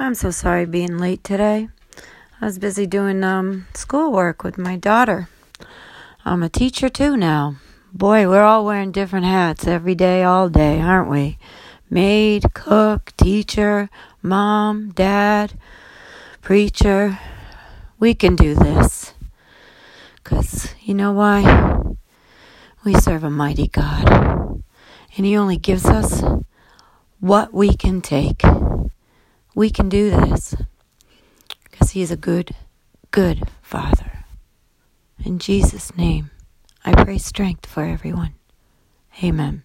I'm so sorry being late today. I was busy doing um, schoolwork with my daughter. I'm a teacher too now. Boy, we're all wearing different hats every day, all day, aren't we? Maid, cook, teacher, mom, dad, preacher. We can do this. Because you know why? We serve a mighty God. And He only gives us what we can take. We can do this because He is a good, good Father. In Jesus' name, I pray strength for everyone. Amen.